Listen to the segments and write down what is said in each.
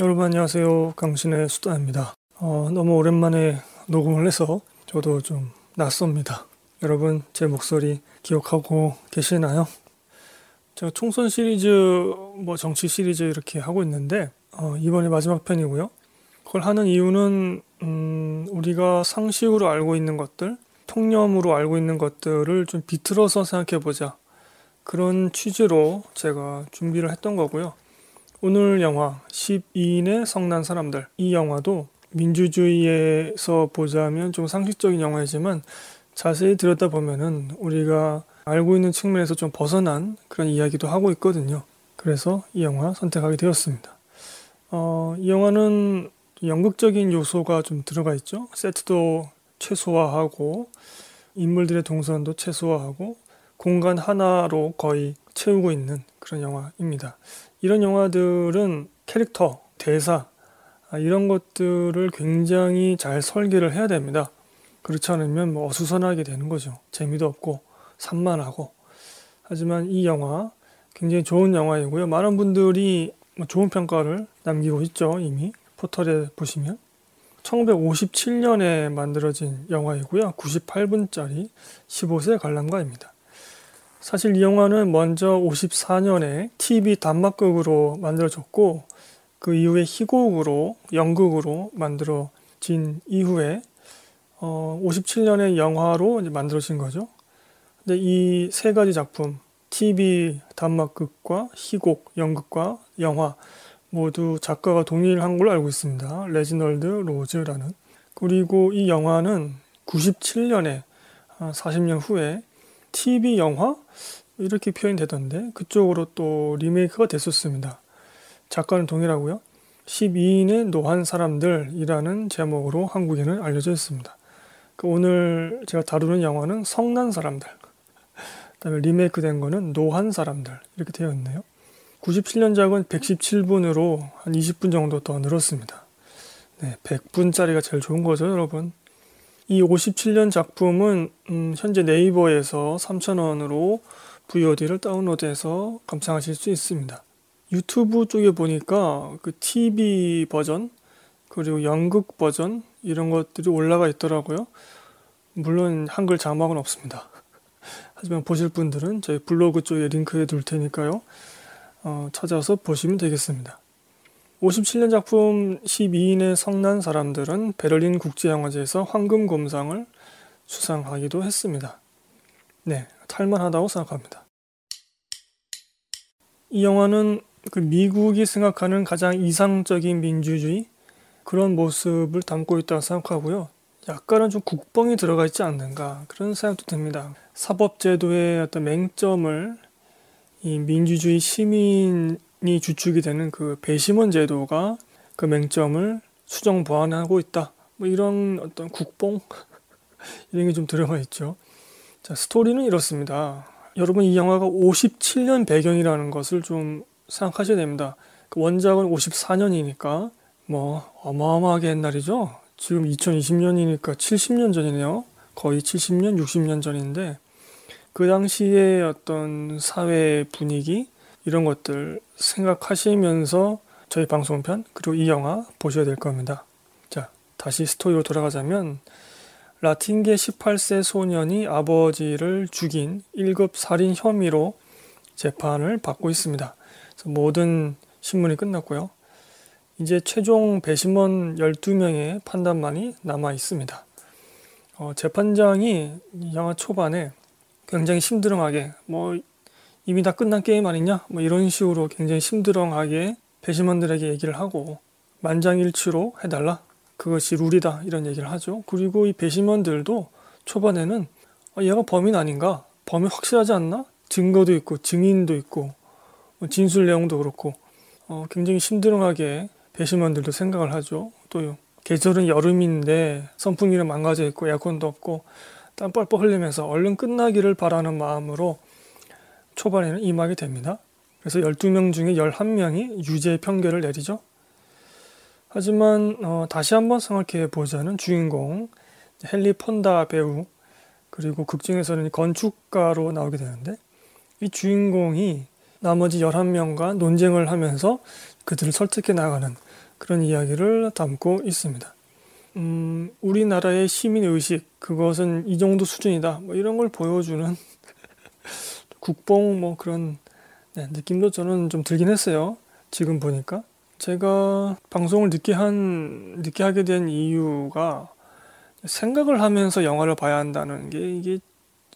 여러분 안녕하세요. 강신의 수다입니다. 어, 너무 오랜만에 녹음을 해서 저도 좀 낯섭니다. 여러분 제 목소리 기억하고 계시나요? 제가 총선 시리즈, 뭐 정치 시리즈 이렇게 하고 있는데 어, 이번에 마지막 편이고요. 그걸 하는 이유는 음, 우리가 상식으로 알고 있는 것들, 통념으로 알고 있는 것들을 좀 비틀어서 생각해 보자. 그런 취지로 제가 준비를 했던 거고요. 오늘 영화 12인의 성난 사람들 이 영화도 민주주의에서 보자면 좀 상식적인 영화이지만 자세히 들여다보면은 우리가 알고 있는 측면에서 좀 벗어난 그런 이야기도 하고 있거든요. 그래서 이 영화 선택하게 되었습니다. 어, 이 영화는 연극적인 요소가 좀 들어가 있죠. 세트도 최소화하고 인물들의 동선도 최소화하고 공간 하나로 거의 채우고 있는 그런 영화입니다. 이런 영화들은 캐릭터, 대사 아, 이런 것들을 굉장히 잘 설계를 해야 됩니다. 그렇지 않으면 뭐 어수선하게 되는 거죠. 재미도 없고 산만하고. 하지만 이 영화 굉장히 좋은 영화이고요. 많은 분들이 뭐 좋은 평가를 남기고 있죠. 이미 포털에 보시면 1957년에 만들어진 영화이고요. 98분짜리 15세 관람가입니다. 사실 이 영화는 먼저 54년에 TV 단막극으로 만들어졌고 그 이후에 희곡으로 연극으로 만들어진 이후에 어, 57년에 영화로 만들어진 거죠. 근데 이 세 가지 작품 TV 단막극과 희곡, 연극과 영화 모두 작가가 동일한 걸로 알고 있습니다. 레지널드 로즈라는. 그리고 이 영화는 97년에 40년 후에 TV 영화 이렇게 표현이 되던데 그쪽으로 또 리메이크가 됐었습니다. 작가는 동일하고요. 12인의 노한 사람들이라는 제목으로 한국에는 알려져 있습니다. 그 오늘 제가 다루는 영화는 성난 사람들. 그다음에 리메이크 된 거는 노한 사람들 이렇게 되어 있네요. 97년작은 117분으로 한 20분 정도 더 늘었습니다. 네, 100분짜리가 제일 좋은 거죠, 여러분. 이 57년 작품은 음, 현재 네이버에서 3,000원으로 VOD를 다운로드해서 감상하실 수 있습니다. 유튜브 쪽에 보니까 그 TV 버전 그리고 연극 버전 이런 것들이 올라가 있더라고요. 물론 한글 자막은 없습니다. 하지만 보실 분들은 저희 블로그 쪽에 링크해 둘 테니까요. 어, 찾아서 보시면 되겠습니다. 57년 작품 12인의 성난 사람들은 베를린 국제영화제에서 황금곰상을 수상하기도 했습니다. 네, 탈만하다고 생각합니다. 이 영화는 그 미국이 생각하는 가장 이상적인 민주주의 그런 모습을 담고 있다고 생각하고요. 약간은 좀 국뽕이 들어가 있지 않는가 그런 생각도 듭니다. 사법제도의 어떤 맹점을 이 민주주의 시민 이 주축이 되는 그 배심원 제도가 그 맹점을 수정 보완하고 있다. 뭐 이런 어떤 국뽕 이런 게 좀 들어가 있죠. 자, 스토리는 이렇습니다. 여러분 이 영화가 57년 배경이라는 것을 좀 생각하셔야 됩니다. 그 원작은 54년이니까 뭐 어마어마하게 옛날이죠. 지금 2020년이니까 70년 전이네요. 거의 70년, 60년 전인데 그 당시의 어떤 사회 분위기 이런 것들 생각하시면서 저희 방송편 그리고 이 영화 보셔야 될 겁니다. 자, 다시 스토리로 돌아가자면 라틴계 18세 소년이 아버지를 죽인 1급 살인 혐의로 재판을 받고 있습니다. 모든 신문이 끝났고요. 이제 최종 배심원 12명의 판단만이 남아 있습니다. 어, 재판장이 영화 초반에 굉장히 심드렁하게 뭐 이미 다 끝난 게임 아니냐? 뭐 이런 식으로 굉장히 심드렁하게 배심원들에게 얘기를 하고 만장일치로 해달라. 그것이 룰이다. 이런 얘기를 하죠. 그리고 이 배심원들도 초반에는 아, 얘가 범인 아닌가? 범인 확실하지 않나? 증거도 있고 증인도 있고 뭐 진술 내용도 그렇고 어, 굉장히 심드렁하게 배심원들도 생각을 하죠. 또 계절은 여름인데 선풍기는 망가져 있고 에어컨도 없고 땀 뻘뻘 흘리면서 얼른 끝나기를 바라는 마음으로 초반에는 임하게 됩니다. 그래서 12명 중에 11명이 유죄 평결을 내리죠. 하지만 어, 다시 한번 생각해 보자는 주인공 헨리 폰다 배우 그리고 극중에서는 건축가로 나오게 되는데 이 주인공이 나머지 11명과 논쟁을 하면서 그들을 설득해 나가는 그런 이야기를 담고 있습니다. 음, 우리나라의 시민 의식 그것은 이 정도 수준이다. 뭐 이런 걸 보여주는 국뽕 뭐 그런 네, 느낌도 저는 좀 들긴 했어요. 지금 보니까 제가 방송을 늦게 한 늦게 하게 된 이유가 생각을 하면서 영화를 봐야 한다는 게 이게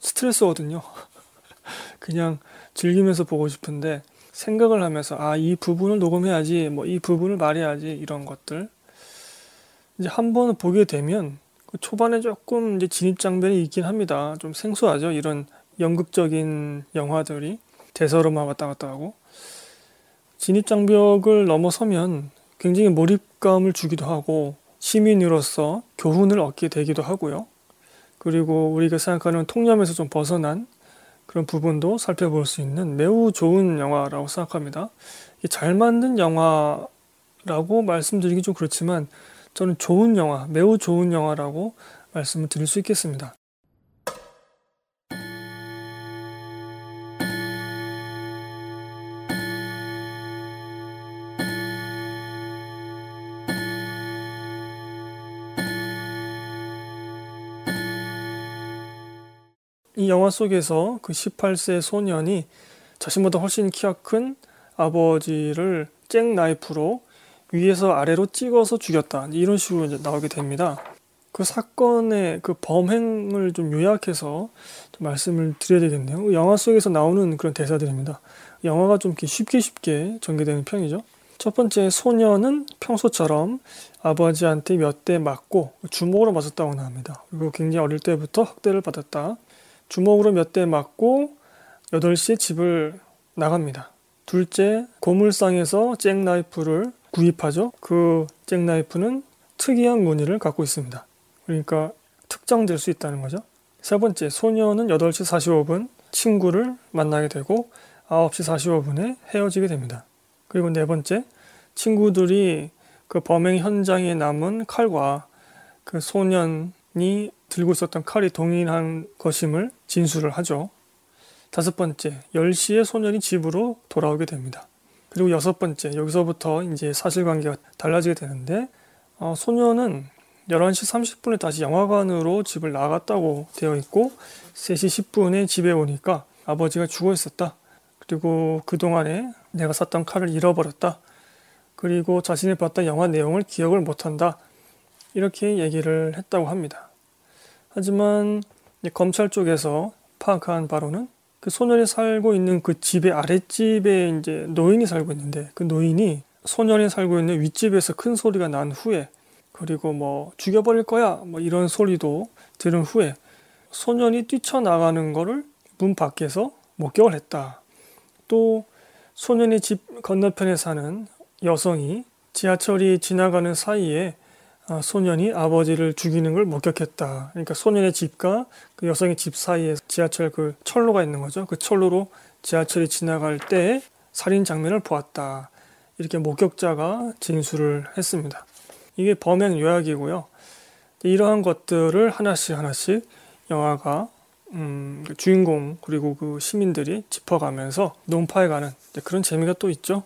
스트레스거든요. 그냥 즐기면서 보고 싶은데 생각을 하면서 아 이 부분을 녹음해야지 뭐 이 부분을 말해야지 이런 것들 이제 한 번 보게 되면 그 초반에 조금 이제 진입 장면이 있긴 합니다. 좀 생소하죠. 이런 연극적인 영화들이 대서로만 왔다 갔다 하고 진입 장벽을 넘어서면 굉장히 몰입감을 주기도 하고 시민으로서 교훈을 얻게 되기도 하고요. 그리고 우리가 생각하는 통념에서 좀 벗어난 그런 부분도 살펴볼 수 있는 매우 좋은 영화라고 생각합니다. 잘 만든 영화라고 말씀드리기 좀 그렇지만 저는 좋은 영화, 매우 좋은 영화라고 말씀을 드릴 수 있겠습니다. 이 영화 속에서 그 18세 소년이 자신보다 훨씬 키가 큰 아버지를 잭 나이프로 위에서 아래로 찍어서 죽였다. 이런 식으로 이제 나오게 됩니다. 그 사건의 그 범행을 좀 요약해서 좀 말씀을 드려야 되겠네요. 영화 속에서 나오는 그런 대사들입니다. 영화가 좀 쉽게 쉽게 전개되는 편이죠. 첫 번째 소년은 평소처럼 아버지한테 몇 대 맞고 주먹으로 맞았다고 나옵니다. 그리고 굉장히 어릴 때부터 학대를 받았다. 주먹으로 몇 대 맞고 8시에 집을 나갑니다. 둘째, 고물상에서 잭나이프를 구입하죠. 그 잭나이프는 특이한 무늬를 갖고 있습니다. 그러니까 특정될 수 있다는 거죠. 세 번째, 소녀는 8시 45분 친구를 만나게 되고 9시 45분에 헤어지게 됩니다. 그리고 네 번째, 친구들이 그 범행 현장에 남은 칼과 그 소년이 들고 있었던 칼이 동일한 것임을 진술을 하죠. 다섯 번째, 10시에 소년이 집으로 돌아오게 됩니다. 그리고 여섯 번째, 여기서부터 이제 사실관계가 달라지게 되는데, 어, 소년은 11시 30분에 다시 영화관으로 집을 나갔다고 되어 있고, 3시 10분에 집에 오니까 아버지가 죽어 있었다. 그리고 그동안에 내가 샀던 칼을 잃어버렸다. 그리고 자신이 봤던 영화 내용을 기억을 못한다. 이렇게 얘기를 했다고 합니다. 하지만 검찰 쪽에서 파악한 바로는 그 소년이 살고 있는 그 집의 아랫집에 이제 노인이 살고 있는데 그 노인이 소년이 살고 있는 윗집에서 큰 소리가 난 후에 그리고 뭐 죽여버릴 거야 뭐 이런 소리도 들은 후에 소년이 뛰쳐나가는 거를 문 밖에서 목격을 했다. 또 소년이 집 건너편에 사는 여성이 지하철이 지나가는 사이에 아, 소년이 아버지를 죽이는 걸 목격했다. 그러니까 소년의 집과 그 여성의 집 사이에 지하철 그 철로가 있는 거죠. 그 철로로 지하철이 지나갈 때 살인 장면을 보았다. 이렇게 목격자가 진술을 했습니다. 이게 범행 요약이고요. 이러한 것들을 하나씩 하나씩 영화가 음, 그 주인공 그리고 그 시민들이 짚어가면서 논파해가는 그런 재미가 또 있죠.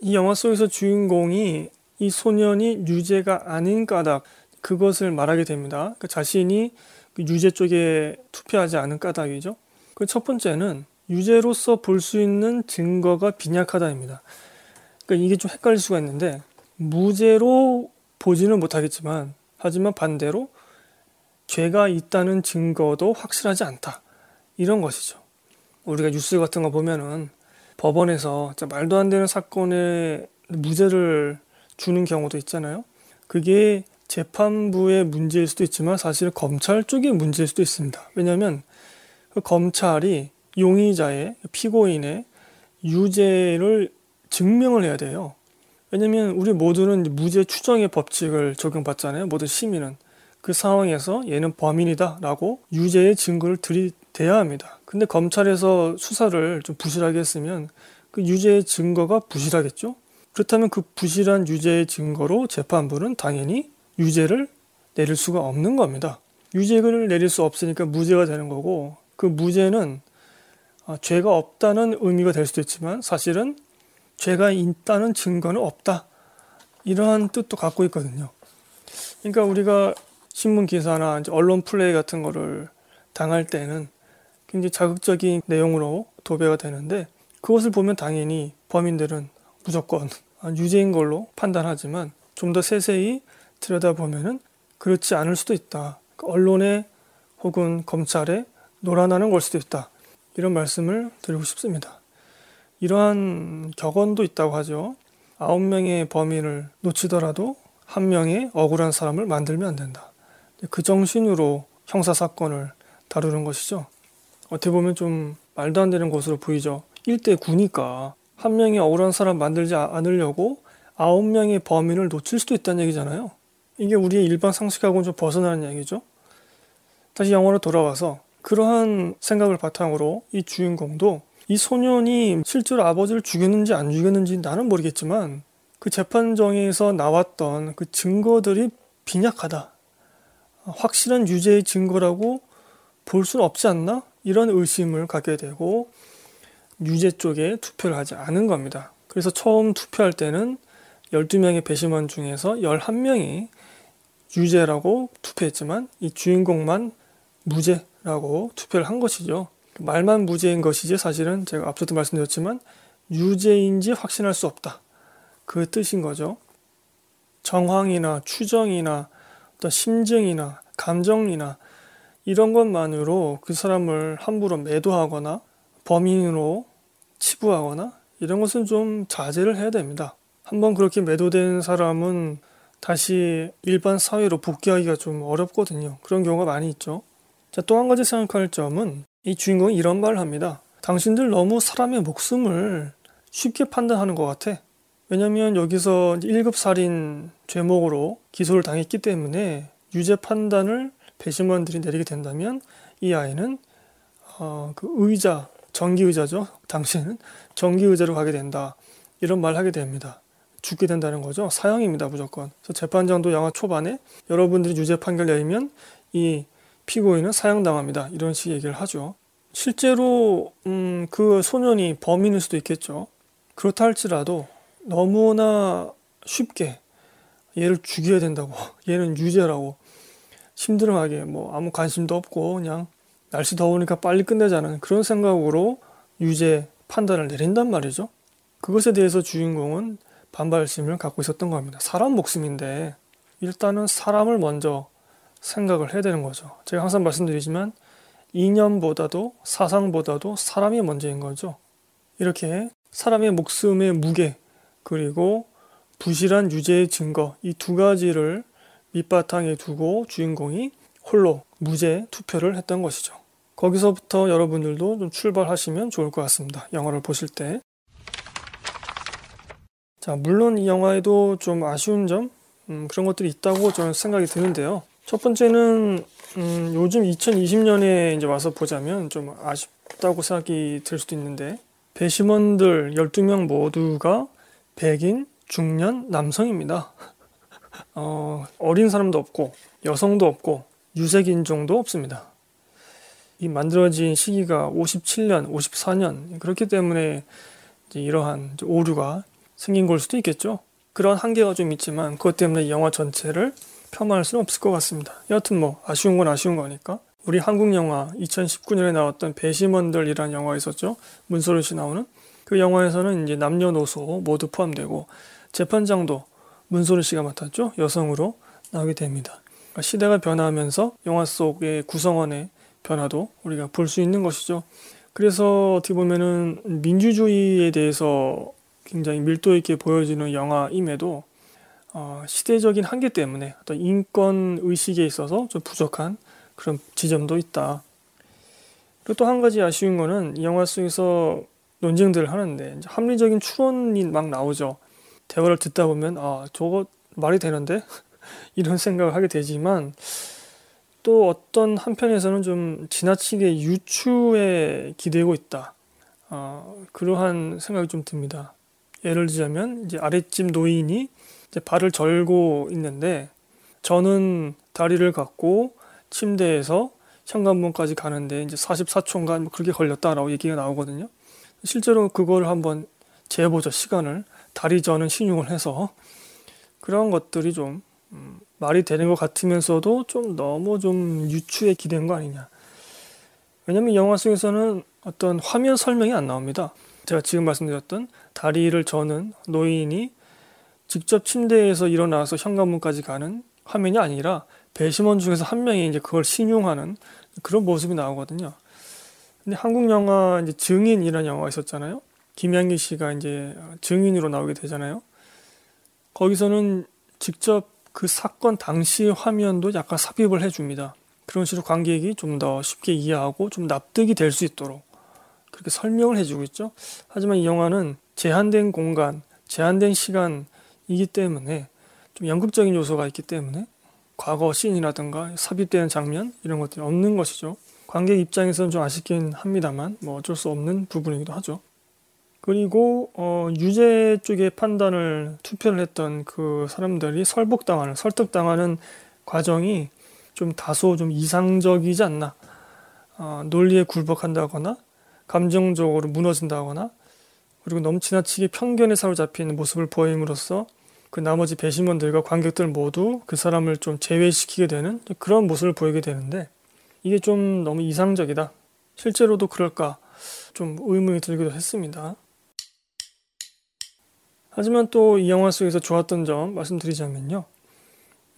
이 영화 속에서 주인공이 이 소년이 유죄가 아닌 까닭 그것을 말하게 됩니다. 그 자신이 그 유죄 쪽에 투표하지 않은 까닭이죠. 그 첫 번째는 유죄로서 볼 수 있는 증거가 빈약하다입니다. 그러니까 이게 좀 헷갈릴 수가 있는데 무죄로 보지는 못하겠지만 하지만 반대로 죄가 있다는 증거도 확실하지 않다. 이런 것이죠. 우리가 뉴스 같은 거 보면은 법원에서 말도 안 되는 사건에 무죄를 주는 경우도 있잖아요. 그게 재판부의 문제일 수도 있지만 사실 검찰 쪽의 문제일 수도 있습니다. 왜냐하면 그 검찰이 용의자의 피고인의 유죄를 증명을 해야 돼요. 왜냐면 우리 모두는 무죄 추정의 법칙을 적용받잖아요. 모든 시민은. 그 상황에서 얘는 범인이다라고 유죄의 증거를 들이대야 합니다. 근데 검찰에서 수사를 좀 부실하게 했으면 그 유죄의 증거가 부실하겠죠? 그렇다면 그 부실한 유죄의 증거로 재판부는 당연히 유죄를 내릴 수가 없는 겁니다. 유죄를 내릴 수 없으니까 무죄가 되는 거고 그 무죄는 아, 죄가 없다는 의미가 될 수도 있지만 사실은 죄가 있다는 증거는 없다. 이러한 뜻도 갖고 있거든요. 그러니까 우리가 신문 기사나 언론 플레이 같은 거를 당할 때는 굉장히 자극적인 내용으로 도배가 되는데 그것을 보면 당연히 범인들은 무조건 유죄인 걸로 판단하지만 좀 더 세세히 들여다보면은 그렇지 않을 수도 있다. 그 언론에 혹은 검찰에 놀아나는 걸 수도 있다. 이런 말씀을 드리고 싶습니다. 이러한 격언도 있다고 하죠. 아홉 명의 범인을 놓치더라도 한 명의 억울한 사람을 만들면 안 된다. 그 정신으로 형사 사건을 다루는 것이죠. 어떻게 보면 좀 말도 안 되는 것으로 보이죠. 1대 9니까 한 명이 억울한 사람 만들지 않으려고 아홉 명의 범인을 놓칠 수도 있다는 얘기잖아요. 이게 우리의 일반 상식하고는 좀 벗어나는 얘기죠. 다시 영화로 돌아와서 그러한 생각을 바탕으로 이 주인공도 이 소년이 실제로 아버지를 죽였는지 안 죽였는지 나는 모르겠지만 그 재판정에서 나왔던 그 증거들이 빈약하다. 확실한 유죄의 증거라고 볼 수는 없지 않나? 이런 의심을 갖게 되고 유죄 쪽에 투표를 하지 않은 겁니다. 그래서 처음 투표할 때는 12명의 배심원 중에서 11명이 유죄라고 투표했지만 이 주인공만 무죄라고 투표를 한 것이죠. 말만 무죄인 것이지 사실은 제가 앞서도 말씀드렸지만 유죄인지 확신할 수 없다. 그 뜻인 거죠. 정황이나 추정이나 어떤 심증이나 감정이나 이런 것만으로 그 사람을 함부로 매도하거나 범인으로 치부하거나 이런 것은 좀 자제를 해야 됩니다. 한번 그렇게 매도된 사람은 다시 일반 사회로 복귀하기가 좀 어렵거든요. 그런 경우가 많이 있죠. 자, 또 한 가지 생각할 점은 이 주인공이 이런 말을 합니다. 당신들 너무 사람의 목숨을 쉽게 판단하는 것 같아. 왜냐면 여기서 1급 살인 죄목으로 기소를 당했기 때문에 유죄 판단을 배심원들이 내리게 된다면 이 아이는 어, 그 의자, 정기의자죠. 당시에는 정기의자로 가게 된다. 이런 말 하게 됩니다. 죽게 된다는 거죠. 사형입니다, 무조건. 그래서 재판장도 영화 초반에 여러분들이 유죄 판결 내리면 이 피고인은 사형당합니다. 이런 식 얘기를 하죠. 실제로 음, 그 소년이 범인일 수도 있겠죠. 그렇다 할지라도 너무나 쉽게 얘를 죽여야 된다고 얘는 유죄라고 힘들어하게 뭐 아무 관심도 없고 그냥 날씨 더우니까 빨리 끝내자는 그런 생각으로 유죄 판단을 내린단 말이죠. 그것에 대해서 주인공은 반발심을 갖고 있었던 겁니다. 사람 목숨인데 일단은 사람을 먼저 생각을 해야 되는 거죠. 제가 항상 말씀드리지만 이념보다도 사상보다도 사람이 먼저인 거죠. 이렇게 사람의 목숨의 무게 그리고 부실한 유죄의 증거 이 두 가지를 밑바탕에 두고 주인공이 홀로 무죄 투표를 했던 것이죠. 거기서부터 여러분들도 좀 출발하시면 좋을 것 같습니다. 영화를 보실 때. 자, 물론 이 영화에도 좀 아쉬운 점, 음, 그런 것들이 있다고 저는 생각이 드는데요. 첫 번째는, 음, 요즘 2020년에 이제 와서 보자면 좀 아쉽다고 생각이 들 수도 있는데, 배심원들 12명 모두가 백인, 중년, 남성입니다. 어, 어린 사람도 없고, 여성도 없고, 유색인종도 없습니다. 이 만들어진 시기가 57년, 54년, 그렇기 때문에 이러한 오류가 생긴 걸 수도 있겠죠. 그런 한계가 좀 있지만, 그것 때문에 영화 전체를 폄하할 수는 없을 것 같습니다. 여하튼 뭐, 아쉬운 건 아쉬운 거니까. 우리 한국 영화 2019년에 나왔던 배심원들이라는 영화 있었죠. 문소를 씨 나오는. 그 영화에서는 이제 남녀노소 모두 포함되고 재판장도 문소리 씨가 맡았죠. 여성으로 나오게 됩니다. 그러니까 시대가 변화하면서 영화 속의 구성원의 변화도 우리가 볼 수 있는 것이죠. 그래서 어떻게 보면은 민주주의에 대해서 굉장히 밀도 있게 보여지는 영화임에도 어, 시대적인 한계 때문에 어떤 인권 의식에 있어서 좀 부족한 그런 지점도 있다. 그리고 또 한 가지 아쉬운 거는 이 영화 속에서 논쟁들을 하는데 합리적인 추론이 막 나오죠. 대화를 듣다 보면 아 저거 말이 되는데 이런 생각을 하게 되지만 또 어떤 한편에서는 좀 지나치게 유추에 기대고 있다. 어, 그러한 생각이 좀 듭니다. 예를 들자면 이제 아랫집 노인이 이제 발을 절고 있는데 저는 다리를 갖고 침대에서 현관문까지 가는데 이제 44초인가 뭐 그렇게 걸렸다라고 얘기가 나오거든요. 실제로 그걸 한번 재보죠 시간을 다리 저는 신용을 해서 그런 것들이 좀 음, 말이 되는 것 같으면서도 좀 너무 좀 유추에 기댄 거 아니냐. 왜냐면 영화 속에서는 어떤 화면 설명이 안 나옵니다. 제가 지금 말씀드렸던 다리를 저는 노인이 직접 침대에서 일어나서 현관문까지 가는 화면이 아니라 배심원 중에서 한 명이 이제 그걸 신용하는 그런 모습이 나오거든요. 근데 한국 영화 이제 증인이라는 영화가 있었잖아요. 김양기 씨가 이제 증인으로 나오게 되잖아요. 거기서는 직접 그 사건 당시 화면도 약간 삽입을 해줍니다. 그런 식으로 관객이 좀 더 쉽게 이해하고 좀 납득이 될 수 있도록 그렇게 설명을 해주고 있죠. 하지만 이 영화는 제한된 공간, 제한된 시간이기 때문에 좀 연극적인 요소가 있기 때문에 과거 씬이라든가 삽입되는 장면 이런 것들이 없는 것이죠. 관객 입장에서는 좀 아쉽긴 합니다만 뭐 어쩔 수 없는 부분이기도 하죠. 그리고 어, 유죄 쪽의 판단을 투표를 했던 그 사람들이 설복당하는 설득당하는 과정이 좀 다소 좀 이상적이지 않나 어, 논리에 굴복한다거나 감정적으로 무너진다거나 그리고 너무 지나치게 편견에 사로잡히는 모습을 보임으로써 그 나머지 배심원들과 관객들 모두 그 사람을 좀 제외시키게 되는 그런 모습을 보이게 되는데 이게 좀 너무 이상적이다. 실제로도 그럴까 좀 의문이 들기도 했습니다. 하지만 또 이 영화 속에서 좋았던 점 말씀드리자면요.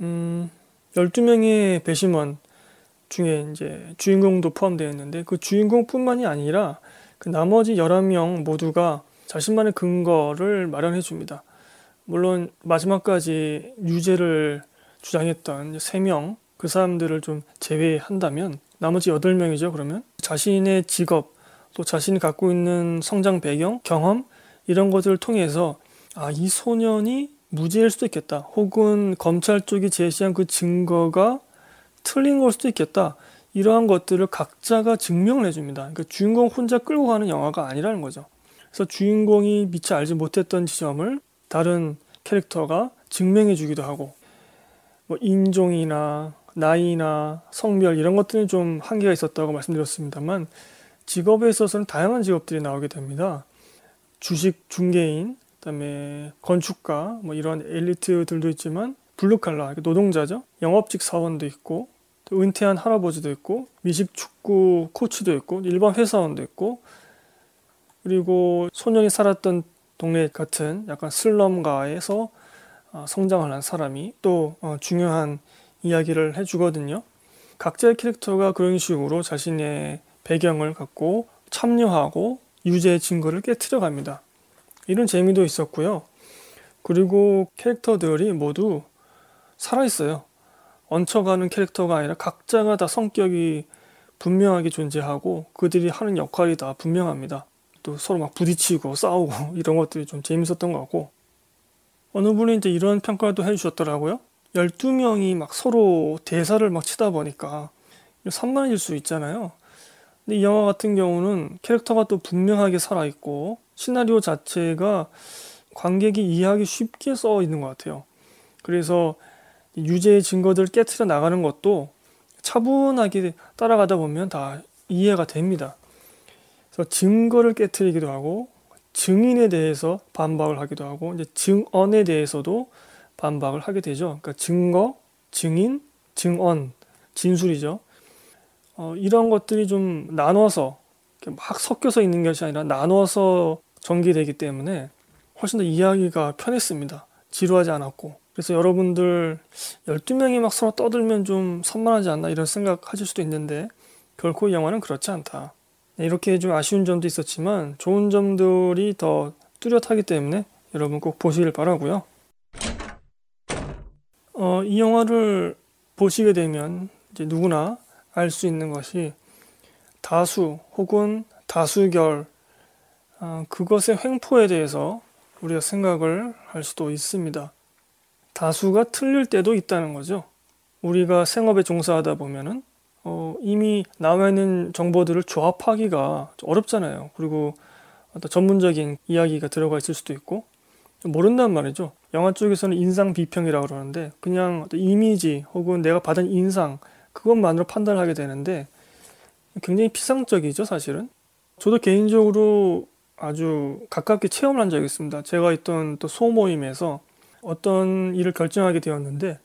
음, 12명의 배심원 중에 이제 주인공도 포함되어 있는데 그 주인공뿐만이 아니라 그 나머지 11명 모두가 자신만의 근거를 마련해 줍니다. 물론 마지막까지 유죄를 주장했던 3명 그 사람들을 좀 제외한다면 나머지 8명이죠. 그러면 자신의 직업 또 자신이 갖고 있는 성장 배경, 경험 이런 것들을 통해서 아, 이 소년이 무죄일 수도 있겠다. 혹은 검찰 쪽이 제시한 그 증거가 틀린 걸 수도 있겠다. 이러한 것들을 각자가 증명을 해줍니다. 그러니까 주인공 혼자 끌고 가는 영화가 아니라는 거죠. 그래서 주인공이 미처 알지 못했던 지점을 다른 캐릭터가 증명해 주기도 하고, 뭐 인종이나 나이나 성별 이런 것들은 좀 한계가 있었다고 말씀드렸습니다만, 직업에 있어서는 다양한 직업들이 나오게 됩니다. 주식 중개인, 그다음에 건축가 뭐 이런 엘리트들도 있지만 블루칼라 노동자죠. 영업직 사원도 있고 은퇴한 할아버지도 있고 미식 축구 코치도 있고 일반 회사원도 있고 그리고 소년이 살았던 동네 같은 약간 슬럼가에서 어, 성장을 한 사람이 또 어, 중요한 이야기를 해주거든요. 각자의 캐릭터가 그런 식으로 자신의 배경을 갖고 참여하고 유죄 증거를 깨뜨려 갑니다. 이런 재미도 있었고요. 그리고 캐릭터들이 모두 살아있어요. 얹혀가는 캐릭터가 아니라 각자가 다 성격이 분명하게 존재하고 그들이 하는 역할이 다 분명합니다. 또 서로 막 부딪히고 싸우고 이런 것들이 좀 재밌었던 것 같고 어느 분이 이제 이런 평가를 또 해주셨더라고요. 12명이 막 서로 대사를 막 치다 보니까 산만해질 수 있잖아요. 근데 이 영화 같은 경우는 캐릭터가 또 분명하게 살아있고 시나리오 자체가 관객이 이해하기 쉽게 써 있는 것 같아요. 그래서 유죄의 증거들 깨트려 나가는 것도 차분하게 따라가다 보면 다 이해가 됩니다. 그래서 증거를 깨트리기도 하고 증인에 대해서 반박을 하기도 하고 이제 증언에 대해서도 반박을 하게 되죠. 그러니까 증거, 증인, 증언, 진술이죠. 어, 이런 것들이 좀 나눠서 막 섞여서 있는 것이 아니라 나눠서 전개되기 때문에 훨씬 더 이해하기가 편했습니다. 지루하지 않았고. 그래서 여러분들 12명이 막 서로 떠들면 좀 산만하지 않나 이런 생각 하실 수도 있는데 결코 이 영화는 그렇지 않다. 네, 이렇게 좀 아쉬운 점도 있었지만 좋은 점들이 더 뚜렷하기 때문에 여러분 꼭 보시길 바라고요. 어, 이 영화를 보시게 되면 이제 누구나 알 수 있는 것이 다수 혹은 다수결 어, 그것의 횡포에 대해서 우리가 생각을 할 수도 있습니다. 다수가 틀릴 때도 있다는 거죠. 우리가 생업에 종사하다 보면은 어, 이미 나와 있는 정보들을 조합하기가 어렵잖아요. 그리고 어떤 전문적인 이야기가 들어가 있을 수도 있고 모른단 말이죠. 영화 쪽에서는 인상 비평이라고 그러는데 그냥 이미지 혹은 내가 받은 인상 그것만으로 판단하게 되는데 굉장히 피상적이죠, 사실은. 저도 개인적으로 아주 가깝게 체험을 한 적이 있습니다. 제가 있던 또 소모임에서 어떤 일을 결정하게 되었는데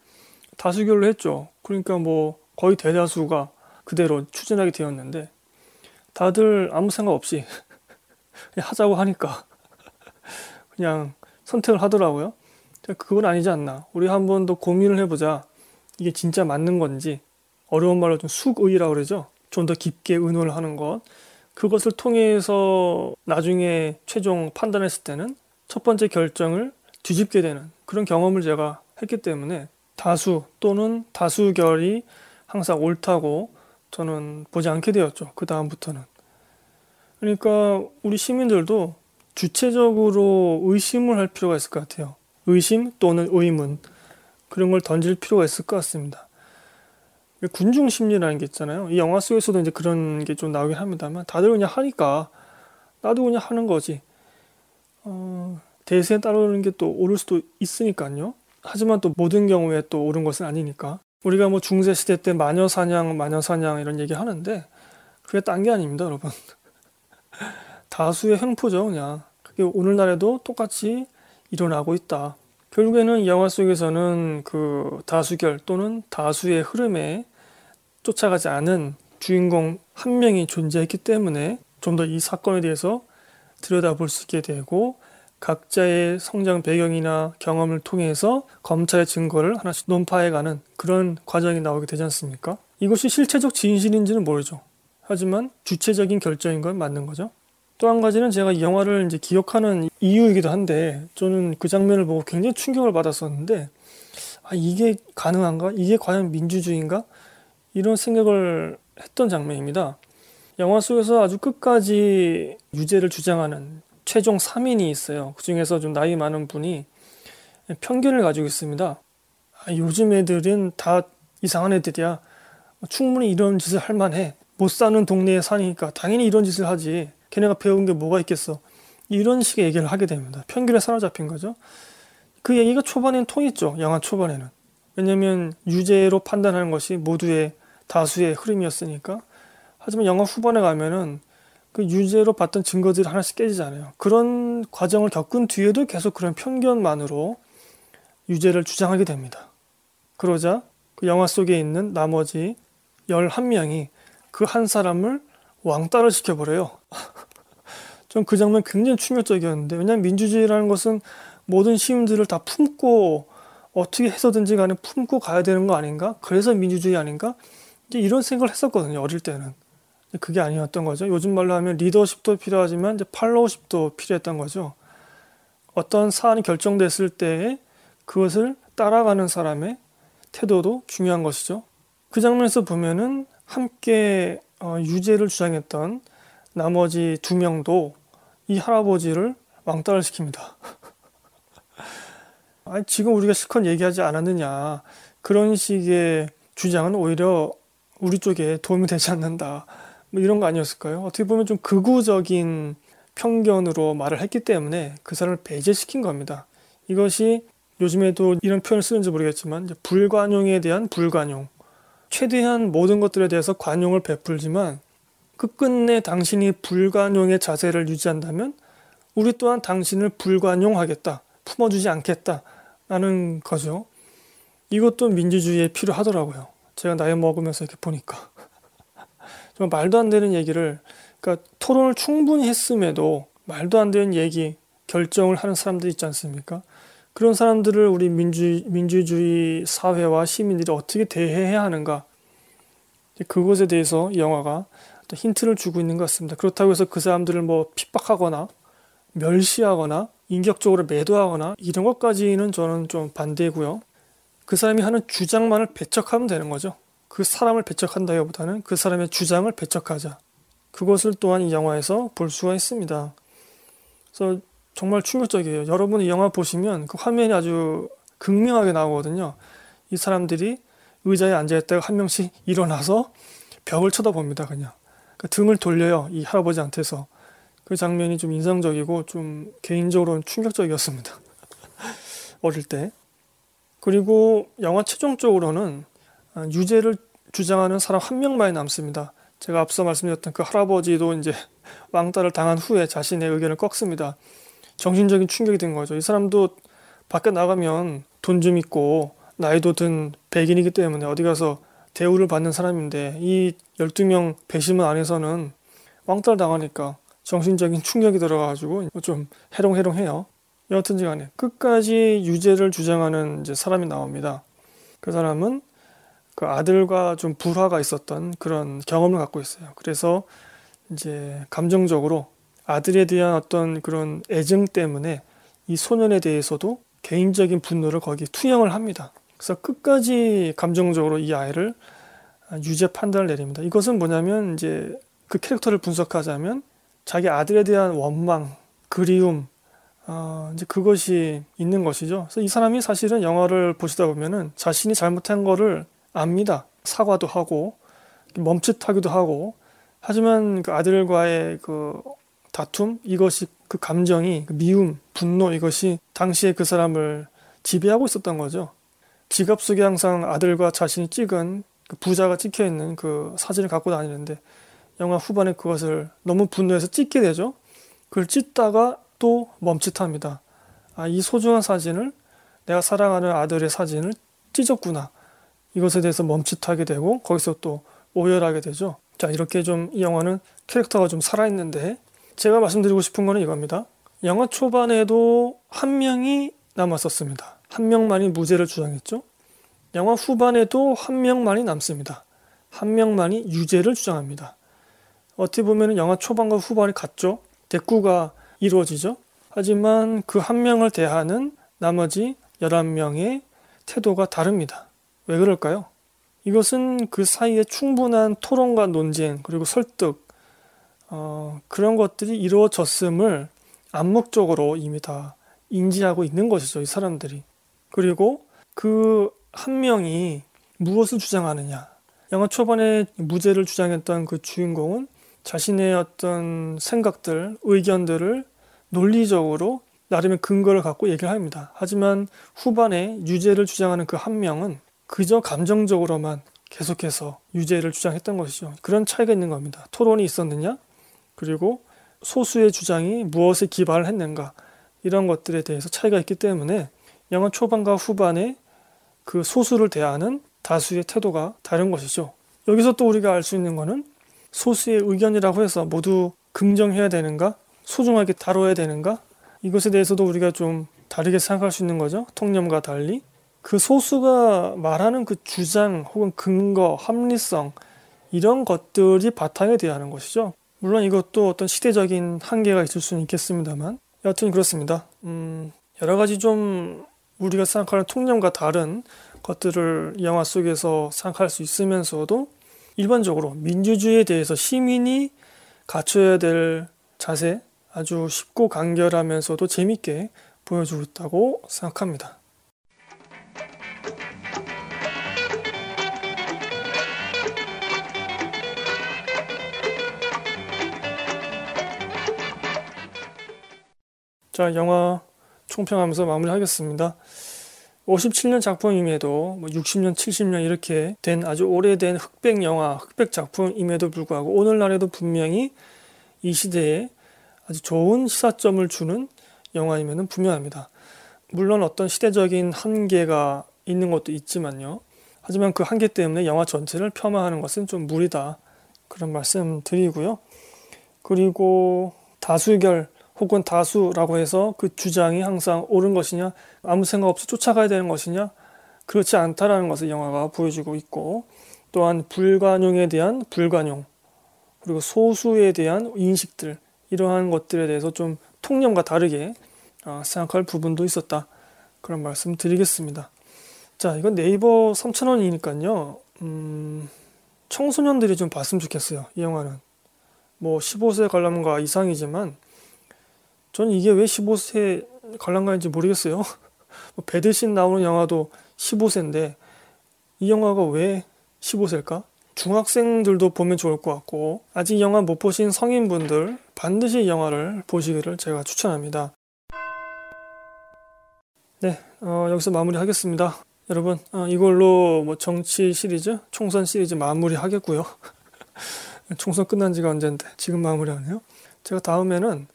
다수결로 했죠. 그러니까 뭐 거의 대다수가 그대로 추진하게 되었는데 다들 아무 생각 없이 하자고 하니까 그냥 선택을 하더라고요. 그건 아니지 않나. 우리 한번 더 고민을 해보자. 이게 진짜 맞는 건지 어려운 말로 좀 숙의라고 그러죠. 좀 더 깊게 의논을 하는 것. 그것을 통해서 나중에 최종 판단했을 때는 첫 번째 결정을 뒤집게 되는 그런 경험을 제가 했기 때문에 다수 또는 다수결이 항상 옳다고 저는 보지 않게 되었죠. 그 다음부터는. 그러니까 우리 시민들도 주체적으로 의심을 할 필요가 있을 것 같아요. 의심 또는 의문 그런 걸 던질 필요가 있을 것 같습니다. 군중 심리라는 게 있잖아요. 이 영화 속에서도 이제 그런 게 좀 나오긴 합니다만 다들 그냥 하니까 나도 그냥 하는 거지. 어, 대세에 따르는 게 또 오를 수도 있으니까요. 하지만 또 모든 경우에 또 옳은 것은 아니니까. 우리가 뭐 중세 시대 때 마녀 사냥, 마녀 사냥 이런 얘기 하는데 그게 딴 게 아닙니다, 여러분. 다수의 횡포죠, 그냥. 그게 오늘날에도 똑같이 일어나고 있다. 결국에는 영화 속에서는 그 다수결 또는 다수의 흐름에 쫓아가지 않은 주인공 한 명이 존재했기 때문에 좀 더 이 사건에 대해서 들여다볼 수 있게 되고 각자의 성장 배경이나 경험을 통해서 검찰의 증거를 하나씩 논파해가는 그런 과정이 나오게 되지 않습니까? 이것이 실체적 진실인지는 모르죠. 하지만 주체적인 결정인 건 맞는 거죠. 또 한 가지는 제가 이 영화를 이제 기억하는 이유이기도 한데 저는 그 장면을 보고 굉장히 충격을 받았었는데 아 이게 가능한가? 이게 과연 민주주의인가? 이런 생각을 했던 장면입니다. 영화 속에서 아주 끝까지 유죄를 주장하는 최종 3인이 있어요. 그 중에서 좀 나이 많은 분이 편견을 가지고 있습니다. 아, 요즘 애들은 다 이상한 애들이야. 충분히 이런 짓을 할 만해. 못 사는 동네에 사니까 당연히 이런 짓을 하지. 걔네가 배운 게 뭐가 있겠어. 이런 식의 얘기를 하게 됩니다. 편견에 사로잡힌 거죠. 그 얘기가 초반에는 통했죠. 영화 초반에는. 왜냐면 유죄로 판단하는 것이 모두의 다수의 흐름이었으니까. 하지만 영화 후반에 가면은 그 유죄로 봤던 증거들이 하나씩 깨지잖아요. 그런 과정을 겪은 뒤에도 계속 그런 편견만으로 유죄를 주장하게 됩니다. 그러자 그 영화 속에 있는 나머지 11명이 그 한 사람을 왕따를 시켜버려요. 전 그 장면 굉장히 충격적이었는데, 왜냐하면 민주주의라는 것은 모든 시민들을 다 품고 어떻게 해서든지 간에 품고 가야 되는 거 아닌가? 그래서 민주주의 아닌가? 이제 이런 생각을 했었거든요, 어릴 때는. 그게 아니었던 거죠. 요즘 말로 하면 리더십도 필요하지만 이제 팔로우십도 필요했던 거죠. 어떤 사안이 결정됐을 때 그것을 따라가는 사람의 태도도 중요한 것이죠. 그 장면에서 보면은 함께 어, 유죄를 주장했던 나머지 두 명도 이 할아버지를 왕따를 시킵니다. 아니, 지금 우리가 실컷 얘기하지 않았느냐. 그런 식의 주장은 오히려 우리 쪽에 도움이 되지 않는다. 뭐 이런 거 아니었을까요? 어떻게 보면 좀 극우적인 편견으로 말을 했기 때문에 그 사람을 배제시킨 겁니다. 이것이 요즘에도 이런 표현을 쓰는지 모르겠지만 불관용에 대한 불관용. 최대한 모든 것들에 대해서 관용을 베풀지만 끝끝내 당신이 불관용의 자세를 유지한다면 우리 또한 당신을 불관용하겠다. 품어주지 않겠다. 라는 거죠. 이것도 민주주의에 필요하더라고요. 제가 나이 먹으면서 이렇게 보니까. 정말 말도 안 되는 얘기를 그러니까 토론을 충분히 했음에도 말도 안 되는 얘기 결정을 하는 사람들 있지 않습니까? 그런 사람들을 우리 민주 민주주의 사회와 시민들이 어떻게 대해야 하는가 그것에 대해서 영화가 또 힌트를 주고 있는 것 같습니다. 그렇다고 해서 그 사람들을 뭐 핍박하거나 멸시하거나 인격적으로 매도하거나 이런 것까지는 저는 좀 반대고요. 그 사람이 하는 주장만을 배척하면 되는 거죠. 그 사람을 배척한다기보다는 그 사람의 주장을 배척하자. 그것을 또한 이 영화에서 볼 수가 있습니다. 그래서 정말 충격적이에요. 여러분이 영화 보시면 그 화면이 아주 극명하게 나오거든요. 이 사람들이 의자에 앉아있다가 한 명씩 일어나서 벽을 쳐다봅니다. 그냥 그 등을 돌려요. 이 할아버지한테서 그 장면이 좀 인상적이고 좀 개인적으로는 충격적이었습니다. 어릴 때. 그리고 영화 최종적으로는 유죄를 주장하는 사람 한 명만이 남습니다. 제가 앞서 말씀드렸던 그 할아버지도 이제 왕따를 당한 후에 자신의 의견을 꺾습니다. 정신적인 충격이 된 거죠. 이 사람도 밖에 나가면 돈 좀 있고 나이도 든 백인이기 때문에 어디 가서 대우를 받는 사람인데 이 12명 배심원 안에서는 왕따를 당하니까 정신적인 충격이 들어가지고 좀 해롱해롱해요. 여하튼 간에 끝까지 유죄를 주장하는 이제 사람이 나옵니다. 그 사람은 그 아들과 좀 불화가 있었던 그런 경험을 갖고 있어요. 그래서 이제 감정적으로 아들에 대한 어떤 그런 애증 때문에 이 소년에 대해서도 개인적인 분노를 거기 투영을 합니다. 그래서 끝까지 감정적으로 이 아이를 유죄 판단을 내립니다. 이것은 뭐냐면 이제 그 캐릭터를 분석하자면 자기 아들에 대한 원망, 그리움, 어, 이제 그것이 있는 것이죠. 그래서 이 사람이 사실은 영화를 보시다 보면은 자신이 잘못한 거를 압니다. 사과도 하고 멈칫하기도 하고 하지만 그 아들과의 그 다툼 이것이 그 감정이 그 미움, 분노 이것이 당시에 그 사람을 지배하고 있었던 거죠. 지갑 속에 항상 아들과 자신이 찍은 그 부자가 찍혀 있는 그 사진을 갖고 다니는데 영화 후반에 그것을 너무 분노해서 찍게 되죠. 그걸 찍다가 또 멈칫합니다. 아, 이 소중한 사진을 내가 사랑하는 아들의 사진을 찢었구나. 이것에 대해서 멈칫하게 되고 거기서 또 오열하게 되죠. 자, 이렇게 좀 이 영화는 캐릭터가 좀 살아있는데 제가 말씀드리고 싶은 거는 이겁니다. 영화 초반에도 한 명이 남았었습니다. 한 명만이 무죄를 주장했죠. 영화 후반에도 한 명만이 남습니다. 한 명만이 유죄를 주장합니다. 어떻게 보면 영화 초반과 후반이 같죠. 대꾸가 이루어지죠. 하지만 그 한 명을 대하는 나머지 11명의 태도가 다릅니다. 왜 그럴까요? 이것은 그 사이에 충분한 토론과 논쟁, 그리고 설득, 어, 그런 것들이 이루어졌음을 암묵적으로 이미 다 인지하고 있는 것이죠, 이 사람들이. 그리고 그 한 명이 무엇을 주장하느냐. 영화 초반에 무죄를 주장했던 그 주인공은 자신의 어떤 생각들, 의견들을 논리적으로 나름의 근거를 갖고 얘기를 합니다. 하지만 후반에 유죄를 주장하는 그 한 명은 그저 감정적으로만 계속해서 유죄를 주장했던 것이죠. 그런 차이가 있는 겁니다. 토론이 있었느냐? 그리고 소수의 주장이 무엇에 기반을 했는가? 이런 것들에 대해서 차이가 있기 때문에 영화 초반과 후반에 그 소수를 대하는 다수의 태도가 다른 것이죠. 여기서 또 우리가 알 수 있는 것은 소수의 의견이라고 해서 모두 긍정해야 되는가? 소중하게 다뤄야 되는가? 이것에 대해서도 우리가 좀 다르게 생각할 수 있는 거죠. 통념과 달리. 그 소수가 말하는 그 주장 혹은 근거, 합리성 이런 것들이 바탕에 되어야 하는 것이죠. 물론 이것도 어떤 시대적인 한계가 있을 수는 있겠습니다만 여하튼 그렇습니다. 음, 여러 가지 좀 우리가 생각하는 통념과 다른 것들을 영화 속에서 생각할 수 있으면서도 일반적으로 민주주의에 대해서 시민이 갖춰야 될 자세 아주 쉽고 간결하면서도 재밌게 보여주고 있다고 생각합니다. 자, 영화 총평하면서 마무리하겠습니다. 57년 작품임에도 뭐 60년, 70년 이렇게 된 아주 오래된 흑백 영화, 흑백 작품임에도 불구하고 오늘날에도 분명히 이 시대에 아주 좋은 시사점을 주는 영화임에는 분명합니다. 물론 어떤 시대적인 한계가 있는 것도 있지만요. 하지만 그 한계 때문에 영화 전체를 폄하하는 것은 좀 무리다. 그런 말씀 드리고요. 그리고 다수결 혹은 다수라고 해서 그 주장이 항상 옳은 것이냐, 아무 생각 없이 쫓아가야 되는 것이냐, 그렇지 않다라는 것을 영화가 보여주고 있고, 또한 불관용에 대한 불관용, 그리고 소수에 대한 인식들, 이러한 것들에 대해서 좀 통념과 다르게 어, 생각할 부분도 있었다. 그런 말씀 드리겠습니다. 자, 이건 네이버 3,000원이니까요. 음, 청소년들이 좀 봤으면 좋겠어요. 이 영화는. 뭐 15세 관람가 이상이지만 저는 이게 왜 15세 관람가인지 모르겠어요. 뭐 배드신 나오는 영화도 15세인데 이 영화가 왜 15세일까? 중학생들도 보면 좋을 것 같고 아직 영화 못 보신 성인분들 반드시 이 영화를 보시기를 제가 추천합니다. 네, 어, 여기서 마무리하겠습니다. 여러분 어, 이걸로 뭐 정치 시리즈, 총선 시리즈 마무리하겠고요. 총선 끝난 지가 언젠데 지금 마무리하네요. 제가 다음에는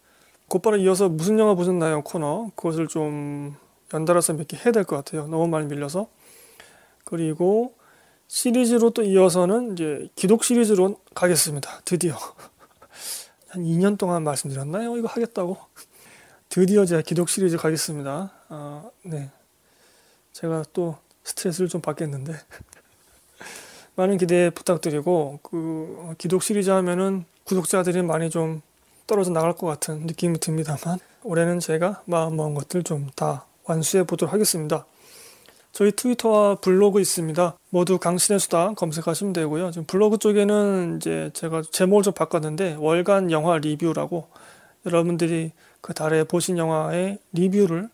곧바로 이어서 무슨 영화 보셨나요 코너 그것을 좀 연달아서 몇 개 해야 될 것 같아요. 너무 많이 밀려서 그리고 시리즈로 또 이어서는 이제 기독 시리즈로 가겠습니다. 드디어 한 2년 동안 말씀드렸나요? 이거 하겠다고 드디어 제가 기독 시리즈 가겠습니다. 아, 네. 제가 또 스트레스를 좀 받겠는데 많은 기대 부탁드리고 그 기독 시리즈 하면은 구독자들이 많이 좀 떨어져 나갈 것 같은 느낌이 듭니다만 올해는 제가 마음먹은 것들 좀 다 완수해 보도록 하겠습니다. 저희 트위터와 블로그 있습니다. 모두 강신의 수다 검색하시면 되고요. 지금 블로그 쪽에는 이제 제가 제목을 좀 바꿨는데 월간 영화 리뷰라고 여러분들이 그 달에 보신 영화의 리뷰를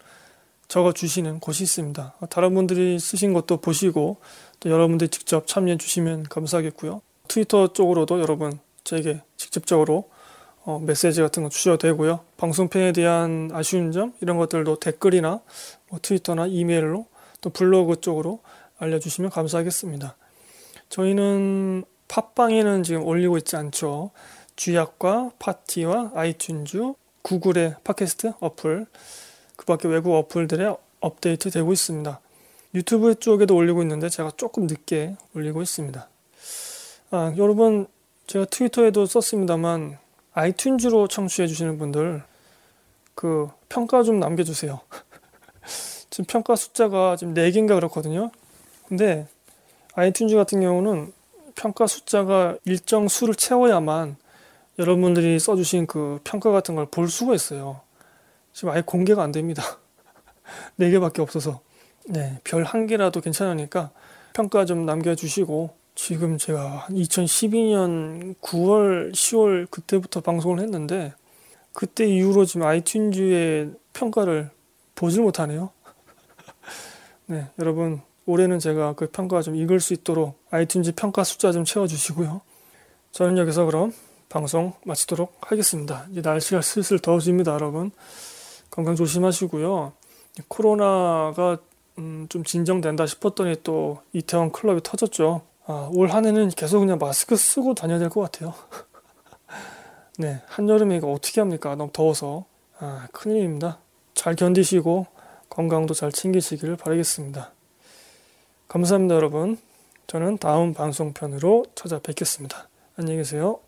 적어 주시는 곳이 있습니다. 다른 분들이 쓰신 것도 보시고 또 여러분들이 직접 참여해 주시면 감사하겠고요. 트위터 쪽으로도 여러분 저에게 직접적으로 어, 메시지 같은 거 주셔도 되고요. 방송편에 대한 아쉬운 점 이런 것들도 댓글이나 뭐 트위터나 이메일로 또 블로그 쪽으로 알려주시면 감사하겠습니다. 저희는 팟빵에는 지금 올리고 있지 않죠. 쥐약과 팟티와 아이튠즈 구글의 팟캐스트 어플, 그 밖에 외국 어플들에 업데이트 되고 있습니다. 유튜브 쪽에도 올리고 있는데 제가 조금 늦게 올리고 있습니다. 아, 여러분, 제가 트위터에도 썼습니다만 아이튠즈로 청취해 주시는 분들 그 평가 좀 남겨주세요. 지금 평가 숫자가 지금 4개인가 그렇거든요. 근데 아이튠즈 같은 경우는 평가 숫자가 일정 수를 채워야만 여러분들이 써주신 그 평가 같은 걸 볼 수가 있어요. 지금 아예 공개가 안 됩니다. 4개밖에 없어서. 네, 별 한 개라도 괜찮으니까 평가 좀 남겨주시고, 지금 제가 2012년 9월, 10월 그때부터 방송을 했는데, 그때 이후로 지금 아이튠즈의 평가를 보질 못하네요. 네, 여러분, 올해는 제가 그 평가 좀 읽을 수 있도록 아이튠즈 평가 숫자 좀 채워주시고요. 저는 여기서 그럼 방송 마치도록 하겠습니다. 이제 날씨가 슬슬 더워집니다, 여러분. 건강 조심하시고요. 코로나가 음, 좀 진정된다 싶었더니 또 이태원 클럽이 터졌죠. 아, 올 한해는 계속 그냥 마스크 쓰고 다녀야 될 것 같아요. 네, 한여름에 이거 어떻게 합니까? 너무 더워서. 아, 큰일입니다. 잘 견디시고 건강도 잘 챙기시기를 바라겠습니다. 감사합니다, 여러분. 저는 다음 방송편으로 찾아뵙겠습니다. 안녕히 계세요.